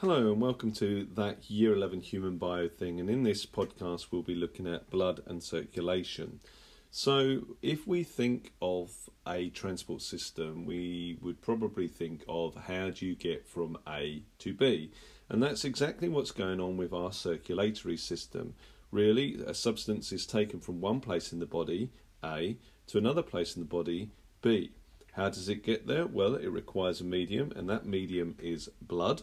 Hello and welcome to that Year 11 Human Bio thing. And in this podcast, we'll be looking at blood and circulation. So, if we think of a transport system, we would probably think of how do you get from A to B. And that's exactly what's going on with our circulatory system. Really, a substance is taken from one place in the body, A, to another place in the body, B. How does it get there? Well, it requires a medium, and that medium is blood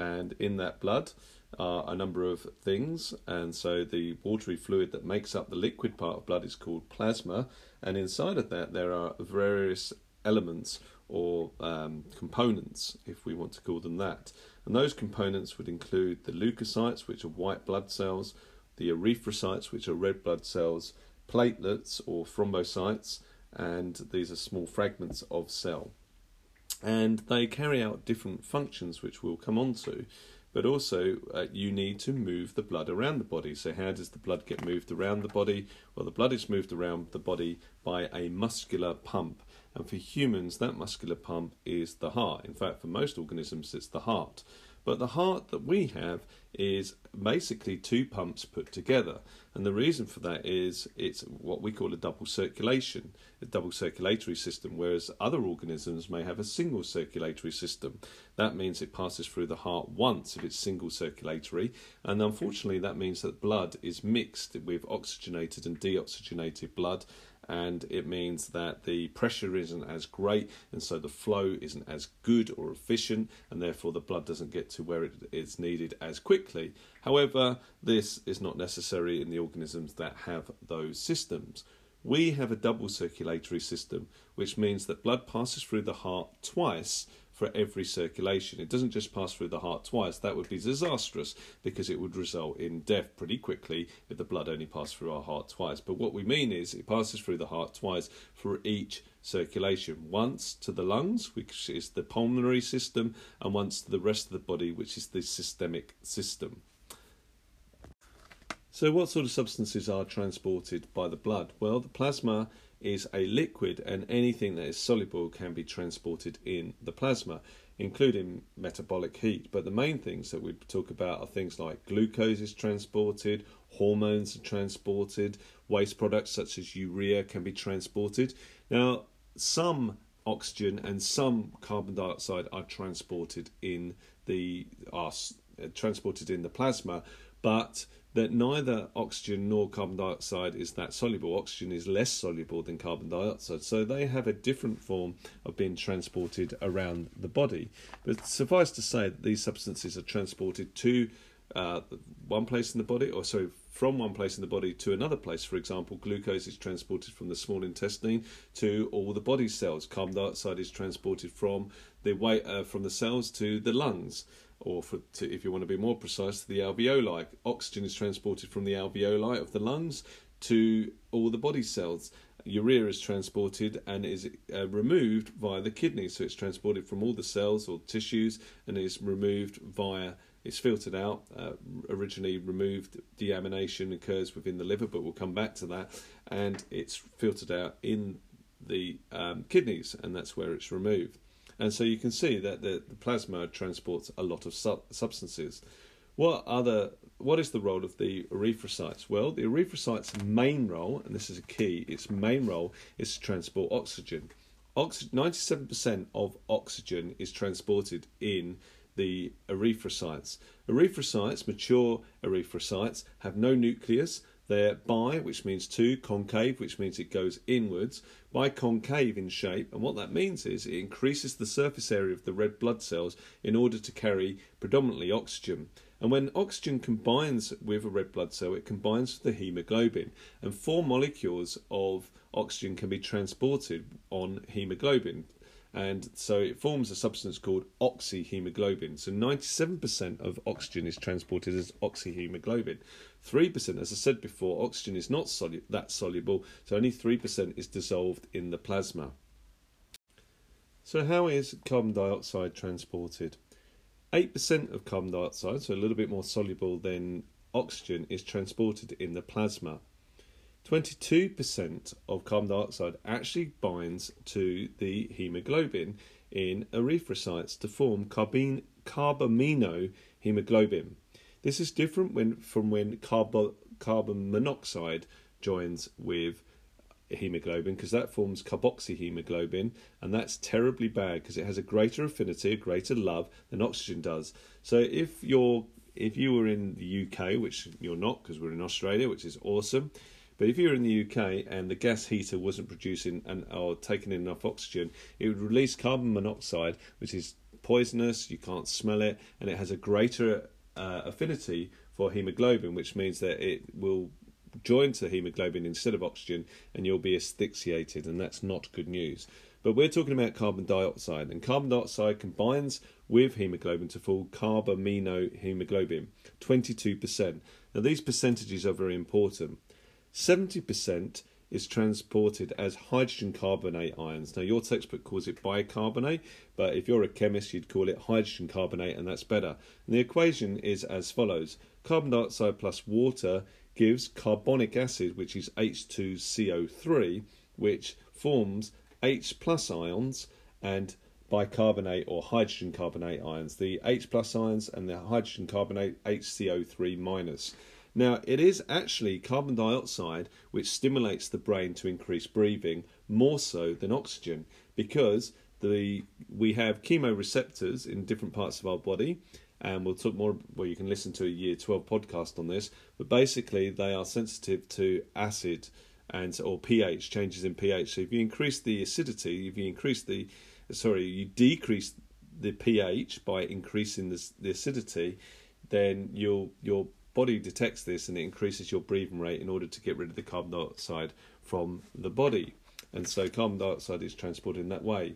and in that blood are a number of things. And so the watery fluid that makes up the liquid part of blood is called plasma, and inside of that there are various elements or um, components, if we want to call them that. And those components would include the leukocytes, which are white blood cells, the erythrocytes, which are red blood cells, platelets or thrombocytes, and these are small fragments of cell and they carry out different functions which we'll come on to but also uh, you need to move the blood around the body. So how does the blood get moved around the body? Well the blood is moved around the body by a muscular pump. And for humans that muscular pump is the heart. In fact for most organisms it's the heart. But the heart that we have is basically two pumps put together. And the reason for that is it's what we call a double circulation, a double circulatory system, whereas other organisms may have a single circulatory system. That means it passes through the heart once if it's single circulatory. And unfortunately, that means that blood is mixed with oxygenated and deoxygenated blood and it means that the pressure isn't as great, and so the flow isn't as good or efficient, and therefore the blood doesn't get to where it is needed as quickly. However, this is not necessary in the organisms that have those systems. We have a double circulatory system, which means that blood passes through the heart twice for every circulation. It doesn't just pass through the heart twice, that would be disastrous because it would result in death pretty quickly if the blood only passed through our heart twice. But what we mean is it passes through the heart twice for each circulation once to the lungs, which is the pulmonary system, and once to the rest of the body, which is the systemic system. So, what sort of substances are transported by the blood? Well, the plasma is a liquid, and anything that is soluble can be transported in the plasma, including metabolic heat. But the main things that we talk about are things like glucose is transported, hormones are transported, waste products such as urea can be transported. Now, some oxygen and some carbon dioxide are transported in the are uh, transported in the plasma, but that neither oxygen nor carbon dioxide is that soluble. Oxygen is less soluble than carbon dioxide, so they have a different form of being transported around the body. But suffice to say that these substances are transported to uh, one place in the body, or sorry, from one place in the body to another place. For example, glucose is transported from the small intestine to all the body cells. Carbon dioxide is transported from the way, uh, from the cells to the lungs or for to, if you want to be more precise, the alveoli. Oxygen is transported from the alveoli of the lungs to all the body cells. Urea is transported and is uh, removed via the kidneys, so it's transported from all the cells or tissues and is removed via. It's filtered out. Uh, originally removed, deamination occurs within the liver, but we'll come back to that. And it's filtered out in the um, kidneys, and that's where it's removed. And so you can see that the, the plasma transports a lot of su- substances. What other what is the role of the erythrocytes? Well, the erythrocytes' main role, and this is a key, its main role is to transport oxygen. Oxy- 97% of oxygen is transported in the erythrocytes. Erythrocytes, mature erythrocytes, have no nucleus, they're bi, which means two, concave, which means it goes inwards, biconcave in shape, and what that means is it increases the surface area of the red blood cells in order to carry predominantly oxygen. And when oxygen combines with a red blood cell, it combines with the hemoglobin, and four molecules of oxygen can be transported on hemoglobin and so it forms a substance called oxyhemoglobin. So 97% of oxygen is transported as oxyhemoglobin. 3%, as I said before, oxygen is not solu- that soluble, so only 3% is dissolved in the plasma. So, how is carbon dioxide transported? 8% of carbon dioxide, so a little bit more soluble than oxygen, is transported in the plasma. 22% of carbon dioxide actually binds to the hemoglobin in erythrocytes to form carbene, carbaminohemoglobin. This is different when, from when carbo, carbon monoxide joins with hemoglobin because that forms carboxyhemoglobin and that's terribly bad because it has a greater affinity, a greater love than oxygen does. So if you're if you were in the UK, which you're not because we're in Australia, which is awesome, but if you're in the UK and the gas heater wasn't producing and or taking in enough oxygen, it would release carbon monoxide, which is poisonous. You can't smell it, and it has a greater uh, affinity for hemoglobin, which means that it will join to hemoglobin instead of oxygen, and you'll be asphyxiated, and that's not good news. But we're talking about carbon dioxide, and carbon dioxide combines with hemoglobin to form carbaminohemoglobin, 22%. Now, these percentages are very important. 70% is transported as hydrogen carbonate ions. Now, your textbook calls it bicarbonate, but if you're a chemist, you'd call it hydrogen carbonate, and that's better. And the equation is as follows carbon dioxide plus water gives carbonic acid, which is H2CO3, which forms H plus ions and bicarbonate or hydrogen carbonate ions, the H plus ions and the hydrogen carbonate HCO3 minus. Now, it is actually carbon dioxide which stimulates the brain to increase breathing more so than oxygen because the we have chemoreceptors in different parts of our body and we'll talk more well you can listen to a year 12 podcast on this but basically they are sensitive to acid and or pH changes in pH. So if you increase the acidity if you increase the sorry you decrease the pH by increasing the, acidity then your body detects this and it increases your breathing rate in order to get rid of the carbon dioxide from the body and so carbon dioxide is transported in that way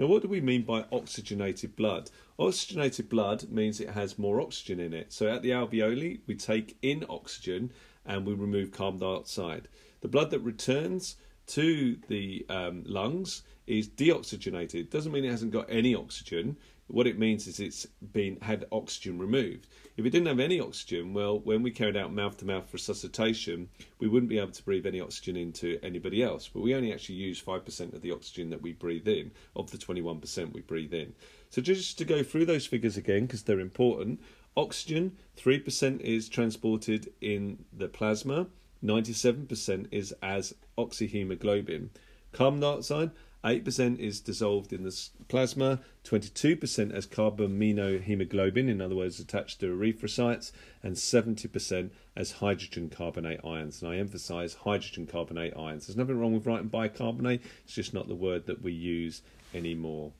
now, what do we mean by oxygenated blood? Oxygenated blood means it has more oxygen in it. So at the alveoli, we take in oxygen and we remove carbon dioxide. The blood that returns to the um, lungs is deoxygenated. Doesn't mean it hasn't got any oxygen. What it means is it's been had oxygen removed. If it didn't have any oxygen, well, when we carried out mouth to mouth resuscitation, we wouldn't be able to breathe any oxygen into anybody else. But we only actually use 5% of the oxygen that we breathe in, of the 21% we breathe in. So just to go through those figures again, because they're important oxygen, 3% is transported in the plasma, 97% is as oxyhemoglobin. Carbon dioxide, 8% is dissolved in the plasma, 22% as carbaminohemoglobin, in other words, attached to erythrocytes, and 70% as hydrogen carbonate ions. And I emphasize hydrogen carbonate ions. There's nothing wrong with writing bicarbonate, it's just not the word that we use anymore.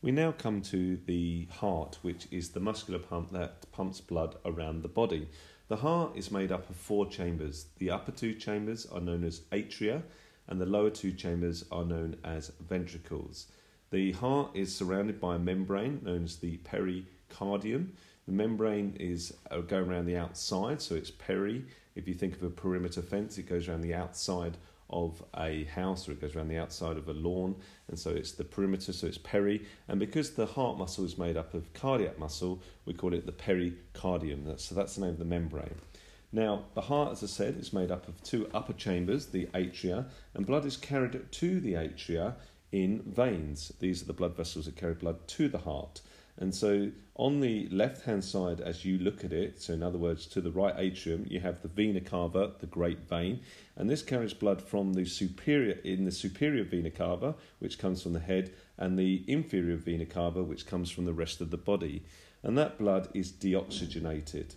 We now come to the heart, which is the muscular pump that pumps blood around the body. The heart is made up of four chambers. The upper two chambers are known as atria and the lower two chambers are known as ventricles. The heart is surrounded by a membrane known as the pericardium. The membrane is uh, going around the outside, so it's peri. If you think of a perimeter fence, it goes around the outside of a house or it goes around the outside of a lawn, and so it's the perimeter, so it's peri. And because the heart muscle is made up of cardiac muscle, we call it the pericardium. So that's the name of the membrane. Now, the heart, as I said, is made up of two upper chambers, the atria, and blood is carried to the atria in veins. These are the blood vessels that carry blood to the heart. And so, on the left hand side, as you look at it, so in other words, to the right atrium, you have the vena cava, the great vein, and this carries blood from the superior in the superior vena cava, which comes from the head, and the inferior vena cava, which comes from the rest of the body. And that blood is deoxygenated.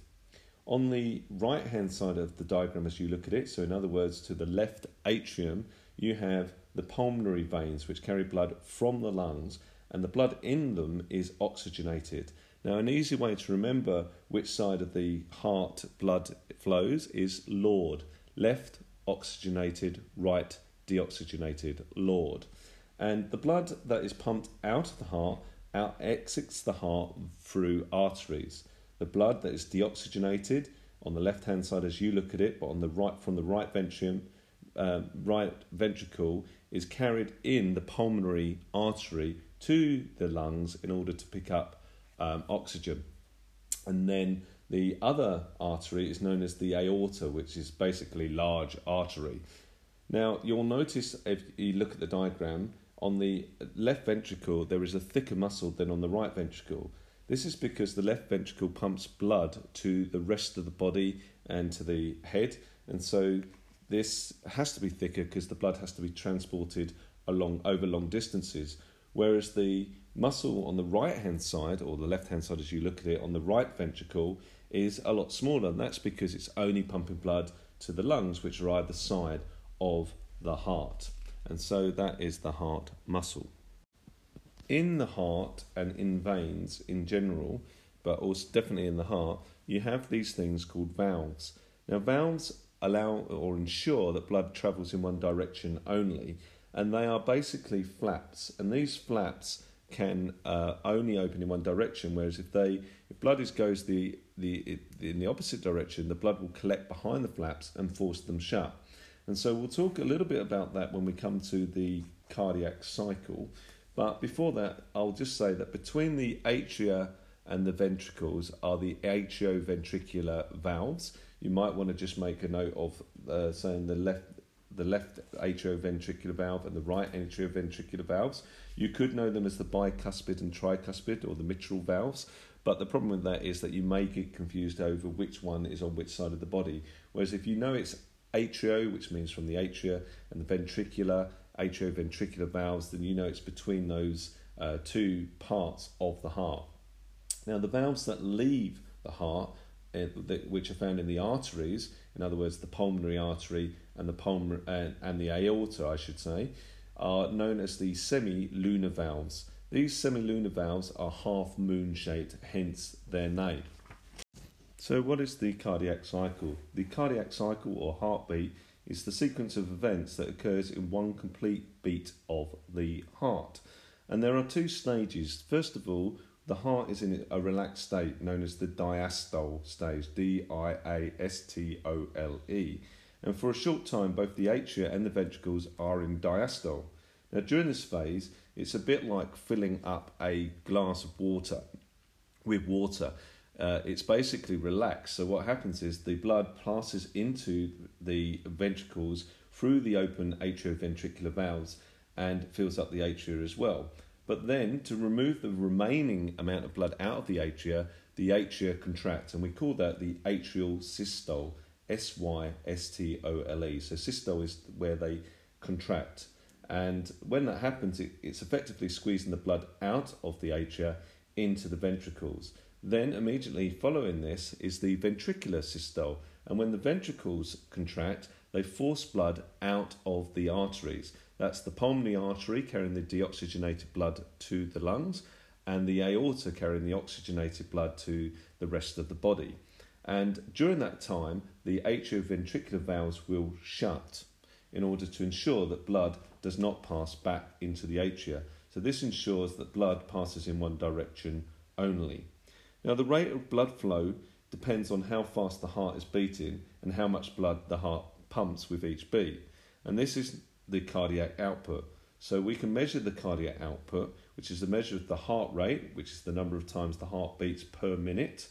On the right hand side of the diagram, as you look at it, so in other words, to the left atrium, you have the pulmonary veins which carry blood from the lungs, and the blood in them is oxygenated. Now, an easy way to remember which side of the heart blood flows is Lord. Left oxygenated, right deoxygenated, Lord. And the blood that is pumped out of the heart out exits the heart through arteries the blood that is deoxygenated on the left hand side as you look at it, but on the right from the right ventricle, um, right ventricle is carried in the pulmonary artery to the lungs in order to pick up um, oxygen, and then the other artery is known as the aorta, which is basically large artery. Now you'll notice if you look at the diagram on the left ventricle there is a thicker muscle than on the right ventricle. This is because the left ventricle pumps blood to the rest of the body and to the head, and so this has to be thicker because the blood has to be transported along over long distances. Whereas the muscle on the right hand side, or the left hand side as you look at it, on the right ventricle is a lot smaller, and that's because it's only pumping blood to the lungs, which are either side of the heart. And so that is the heart muscle. In the heart and in veins in general, but also definitely in the heart, you have these things called valves. Now, valves allow or ensure that blood travels in one direction only, and they are basically flaps. And these flaps can uh, only open in one direction. Whereas if they if blood is goes the the in the opposite direction, the blood will collect behind the flaps and force them shut. And so we'll talk a little bit about that when we come to the cardiac cycle. But before that, I'll just say that between the atria and the ventricles are the atrioventricular valves. You might want to just make a note of uh, saying the left the left atrioventricular valve and the right atrioventricular valves. You could know them as the bicuspid and tricuspid or the mitral valves, but the problem with that is that you may get confused over which one is on which side of the body. Whereas if you know it's atrio, which means from the atria, and the ventricular, atrioventricular valves, then you know it's between those uh, two parts of the heart. Now, the valves that leave the heart, uh, which are found in the arteries, in other words, the pulmonary artery and the pulmonary and, and the aorta, I should say, are known as the semilunar valves. These semilunar valves are half moon shaped, hence their name. So, what is the cardiac cycle? The cardiac cycle or heartbeat is the sequence of events that occurs in one complete beat of the heart. And there are two stages. First of all, the heart is in a relaxed state known as the diastole stage, D I A S T O L E. And for a short time, both the atria and the ventricles are in diastole. Now, during this phase, it's a bit like filling up a glass of water with water. Uh, it's basically relaxed. So, what happens is the blood passes into the ventricles through the open atrioventricular valves and fills up the atria as well. But then, to remove the remaining amount of blood out of the atria, the atria contract, and we call that the atrial systole. S Y S T O L E. So systole is where they contract. And when that happens, it, it's effectively squeezing the blood out of the atria into the ventricles. Then, immediately following this, is the ventricular systole. And when the ventricles contract, they force blood out of the arteries. That's the pulmonary artery carrying the deoxygenated blood to the lungs, and the aorta carrying the oxygenated blood to the rest of the body. And during that time, the atrioventricular valves will shut in order to ensure that blood does not pass back into the atria. So, this ensures that blood passes in one direction only. Now, the rate of blood flow depends on how fast the heart is beating and how much blood the heart pumps with each beat. And this is the cardiac output. So, we can measure the cardiac output, which is the measure of the heart rate, which is the number of times the heart beats per minute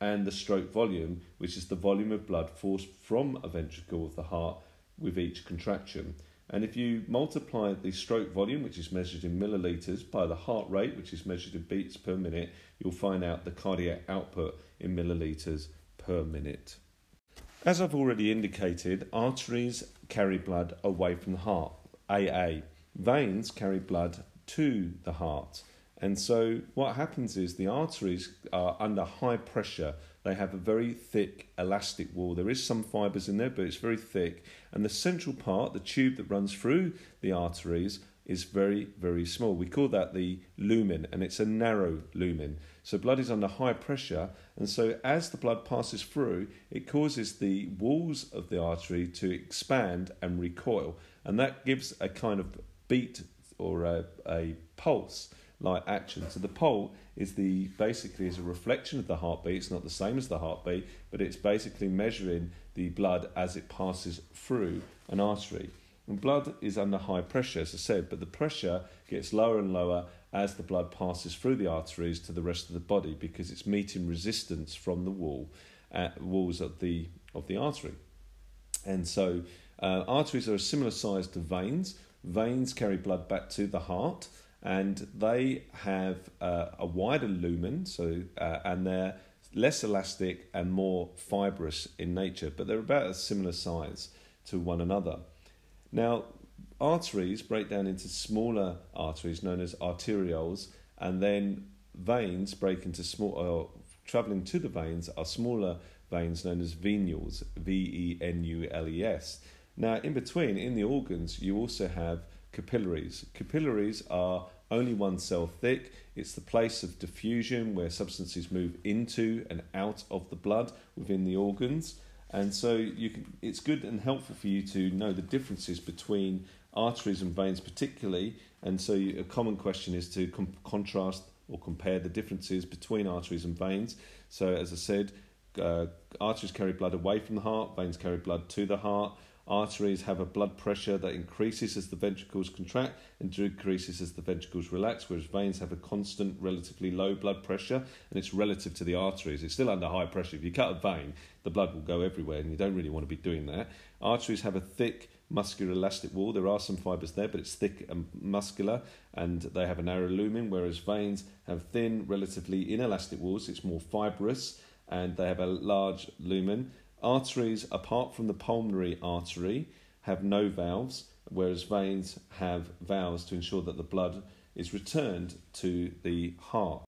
and the stroke volume, which is the volume of blood forced from a ventricle of the heart with each contraction. And if you multiply the stroke volume, which is measured in milliliters, by the heart rate, which is measured in beats per minute, you'll find out the cardiac output in milliliters per minute. As I've already indicated, arteries carry blood away from the heart, AA. Veins carry blood to the heart. And so what happens is the arteries are under high pressure. They have a very thick elastic wall. There is some fibers in there, but it's very thick. And the central part, the tube that runs through the arteries, is very, very small. We call that the lumen, and it's a narrow lumen. So blood is under high pressure, and so as the blood passes through, it causes the walls of the artery to expand and recoil, and that gives a kind of beat or a, a pulse like action. So the pulse is the basically is a reflection of the heartbeat. It's not the same as the heartbeat, but it's basically measuring the blood as it passes through an artery. And blood is under high pressure, as I said, but the pressure gets lower and lower as the blood passes through the arteries to the rest of the body because it's meeting resistance from the wall, uh, walls of the of the artery. And so uh, arteries are a similar size to veins. Veins carry blood back to the heart and they have uh, a wider lumen, so uh, and they're less elastic and more fibrous in nature, but they're about a similar size to one another. Now, arteries break down into smaller arteries known as arterioles, and then veins break into small, uh, traveling to the veins are smaller veins known as venules, V E N U L E S. Now, in between, in the organs, you also have capillaries. Capillaries are only one cell thick. It's the place of diffusion where substances move into and out of the blood within the organs. And so you can, it's good and helpful for you to know the differences between arteries and veins, particularly. And so you, a common question is to com- contrast or compare the differences between arteries and veins. So, as I said, uh, arteries carry blood away from the heart, veins carry blood to the heart. Arteries have a blood pressure that increases as the ventricles contract and decreases as the ventricles relax, whereas veins have a constant, relatively low blood pressure and it's relative to the arteries. It's still under high pressure. If you cut a vein, the blood will go everywhere and you don't really want to be doing that. Arteries have a thick, muscular elastic wall. There are some fibres there, but it's thick and muscular and they have a narrow lumen, whereas veins have thin, relatively inelastic walls. It's more fibrous and they have a large lumen. Arteries, apart from the pulmonary artery, have no valves, whereas veins have valves to ensure that the blood is returned to the heart.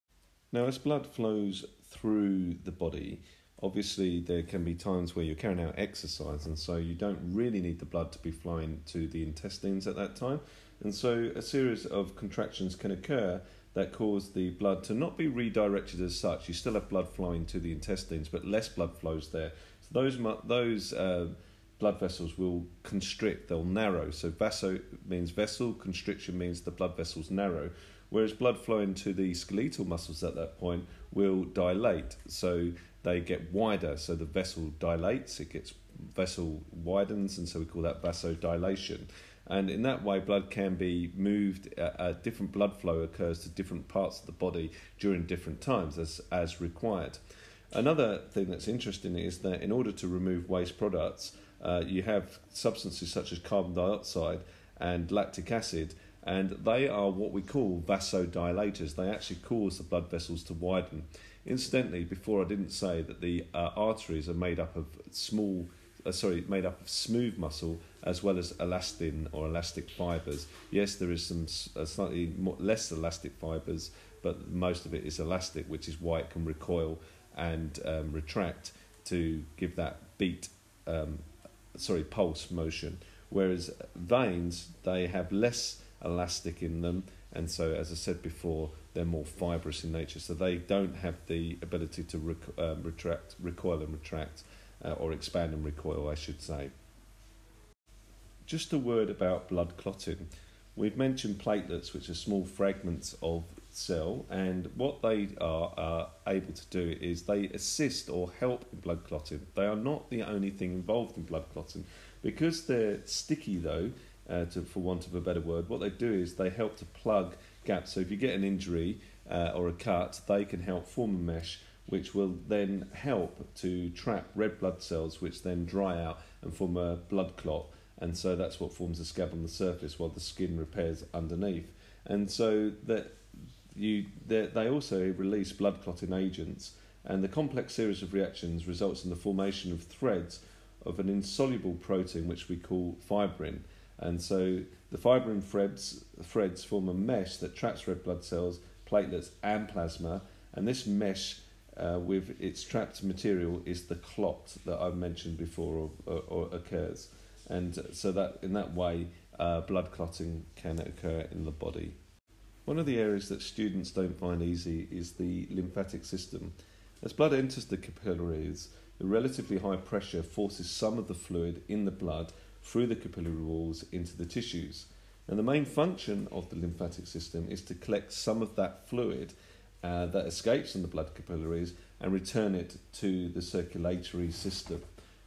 Now, as blood flows through the body, obviously there can be times where you're carrying out exercise, and so you don't really need the blood to be flowing to the intestines at that time. And so a series of contractions can occur that cause the blood to not be redirected as such. You still have blood flowing to the intestines, but less blood flows there those those uh, blood vessels will constrict, they'll narrow. So vaso means vessel, constriction means the blood vessels narrow. Whereas blood flowing to the skeletal muscles at that point will dilate, so they get wider. So the vessel dilates, it gets vessel widens, and so we call that vasodilation. And in that way, blood can be moved. A, uh, different blood flow occurs to different parts of the body during different times, as as required. Another thing that's interesting is that in order to remove waste products, uh, you have substances such as carbon dioxide and lactic acid, and they are what we call vasodilators. They actually cause the blood vessels to widen. Incidentally, before I didn't say that the uh, arteries are made up of small, uh, sorry, made up of smooth muscle as well as elastin or elastic fibers. Yes, there is some uh, slightly more, less elastic fibers, but most of it is elastic, which is why it can recoil and um, retract to give that beat, um, sorry, pulse motion. Whereas veins, they have less elastic in them, and so, as I said before, they're more fibrous in nature, so they don't have the ability to rec- um, retract, recoil and retract, uh, or expand and recoil, I should say. Just a word about blood clotting. We've mentioned platelets, which are small fragments of cell, and what they are, able to do is they assist or help in blood clotting. They are not the only thing involved in blood clotting. Because they're sticky, though, uh, to, for want of a better word, what they do is they help to plug gaps. So if you get an injury uh, or a cut, they can help form a mesh which will then help to trap red blood cells, which then dry out and form a blood clot. And so that's what forms a scab on the surface while the skin repairs underneath. And so that you they also release blood clotting agents, and the complex series of reactions results in the formation of threads of an insoluble protein which we call fibrin. And so the fibrin threads, threads form a mesh that traps red blood cells, platelets, and plasma. And this mesh, uh, with its trapped material, is the clot that I've mentioned before or, or, or occurs. And so that in that way, uh, blood clotting can occur in the body. One of the areas that students don't find easy is the lymphatic system. As blood enters the capillaries, the relatively high pressure forces some of the fluid in the blood through the capillary walls into the tissues. And the main function of the lymphatic system is to collect some of that fluid uh, that escapes from the blood capillaries and return it to the circulatory system.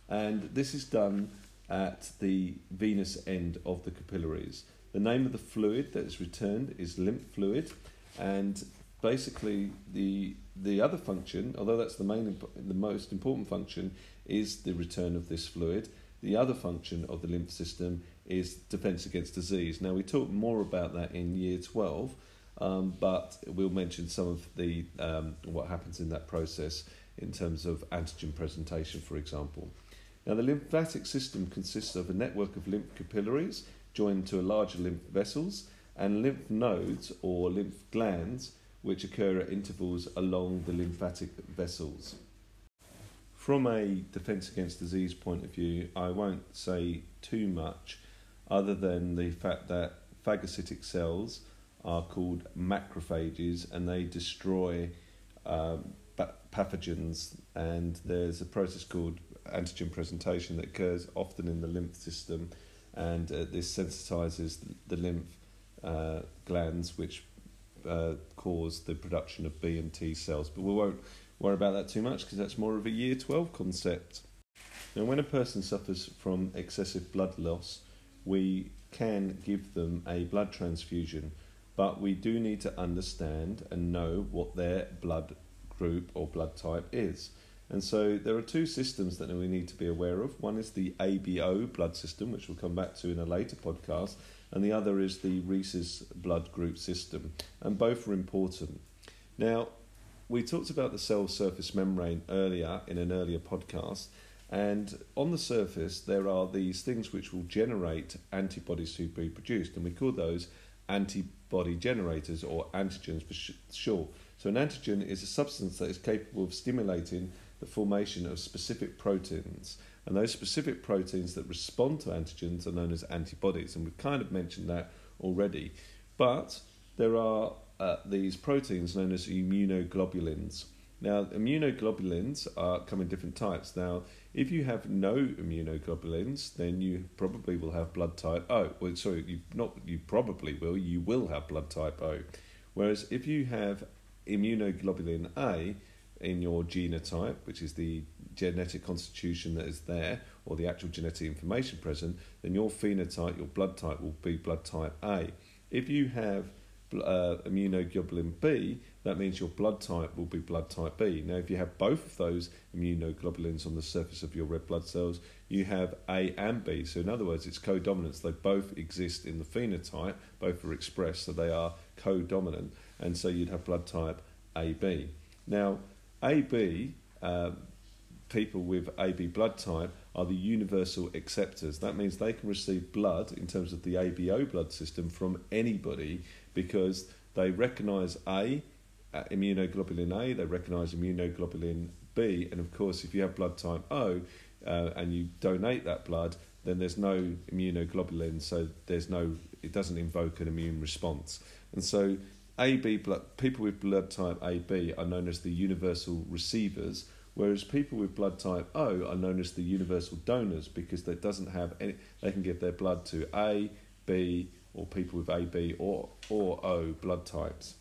And this is done at the venous end of the capillaries. The name of the fluid that is returned is lymph fluid, and basically the the other function, although that's the main the most important function, is the return of this fluid. The other function of the lymph system is defense against disease. Now we talk more about that in year twelve, um, but we'll mention some of the um, what happens in that process in terms of antigen presentation, for example. Now, the lymphatic system consists of a network of lymph capillaries joined to a larger lymph vessels and lymph nodes or lymph glands, which occur at intervals along the lymphatic vessels. From a defense against disease point of view, I won't say too much other than the fact that phagocytic cells are called macrophages and they destroy um, pathogens. And there's a process called antigen presentation that occurs often in the lymph system, and uh, this sensitizes the lymph uh, glands, which uh, cause the production of B and T cells. But we won't worry about that too much because that's more of a year 12 concept. Now, when a person suffers from excessive blood loss, we can give them a blood transfusion, but we do need to understand and know what their blood group or blood type is. And so there are two systems that we need to be aware of. One is the ABO blood system, which we'll come back to in a later podcast, and the other is the Rhesus blood group system, and both are important. Now, we talked about the cell surface membrane earlier in an earlier podcast, and on the surface there are these things which will generate antibodies to be produced, and we call those antibody generators or antigens for short. So, an antigen is a substance that is capable of stimulating the formation of specific proteins. And those specific proteins that respond to antigens are known as antibodies. And we've kind of mentioned that already. But there are uh, these proteins known as immunoglobulins. Now, immunoglobulins are, come in different types. Now, if you have no immunoglobulins, then you probably will have blood type O. Well, sorry, you not you probably will. You will have blood type O. Whereas if you have immunoglobulin A, in your genotype, which is the genetic constitution that is there, or the actual genetic information present, then your phenotype, your blood type, will be blood type A. If you have uh, immunoglobulin B, that means your blood type will be blood type B. Now, if you have both of those immunoglobulins on the surface of your red blood cells, you have A and B. So, in other words, it's co-dominance. They both exist in the phenotype, both are expressed, so they are co-dominant, and so you'd have blood type AB. Now, AB, uh, people with AB blood type, are the universal acceptors. That means they can receive blood in terms of the ABO blood system from anybody because they recognize A, uh, immunoglobulin A, they recognize immunoglobulin B, and of course, if you have blood type O uh, and you donate that blood, then there's no immunoglobulin, so there's no, it doesn't invoke an immune response. And so AB blood, people with blood type AB are known as the universal receivers, whereas people with blood type O are known as the universal donors because they doesn't have any. They can give their blood to A, B, or people with AB or or O blood types.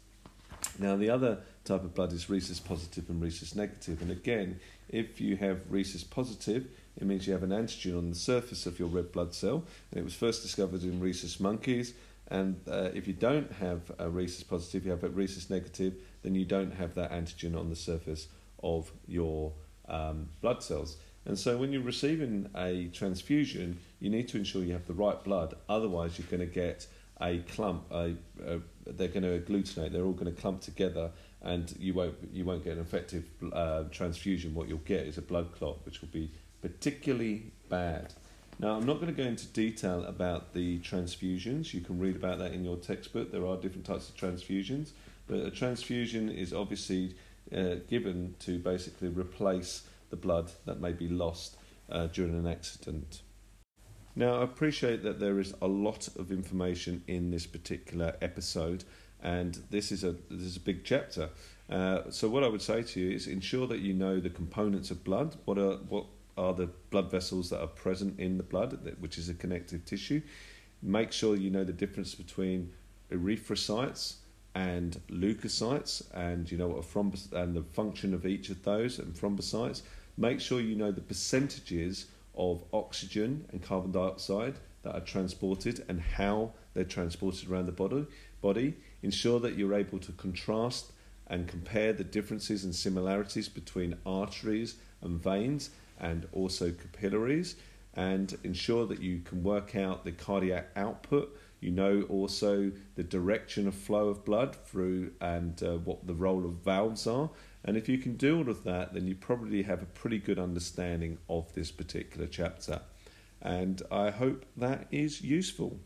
Now the other type of blood is rhesus positive and rhesus negative. and again, if you have rhesus positive, it means you have an antigen on the surface of your red blood cell. And it was first discovered in rhesus monkeys and uh, if you don't have a rhesus positive, you have a rhesus negative, then you don't have that antigen on the surface of your um, blood cells. And so when you're receiving a transfusion, you need to ensure you have the right blood. Otherwise, you're going to get a clump. A, a, they're going to agglutinate. They're all going to clump together, and you won't you won't get an effective uh, transfusion. What you'll get is a blood clot, which will be particularly bad. Now, I'm not going to go into detail about the transfusions. You can read about that in your textbook. There are different types of transfusions, but a transfusion is obviously uh, given to basically replace the blood that may be lost uh, during an accident. Now, I appreciate that there is a lot of information in this particular episode, and this is a this is a big chapter. Uh, so, what I would say to you is ensure that you know the components of blood. What are what are the blood vessels that are present in the blood, which is a connective tissue. Make sure you know the difference between erythrocytes and leukocytes, and you know what a thrombus and the function of each of those and thrombocytes. Make sure you know the percentages of oxygen and carbon dioxide that are transported and how they're transported around the body. Body. Ensure that you're able to contrast and compare the differences and similarities between arteries and veins and also capillaries and ensure that you can work out the cardiac output You know also the direction of flow of blood through and uh, what the role of valves are. And if you can do all of that, then you probably have a pretty good understanding of this particular chapter. And I hope that is useful.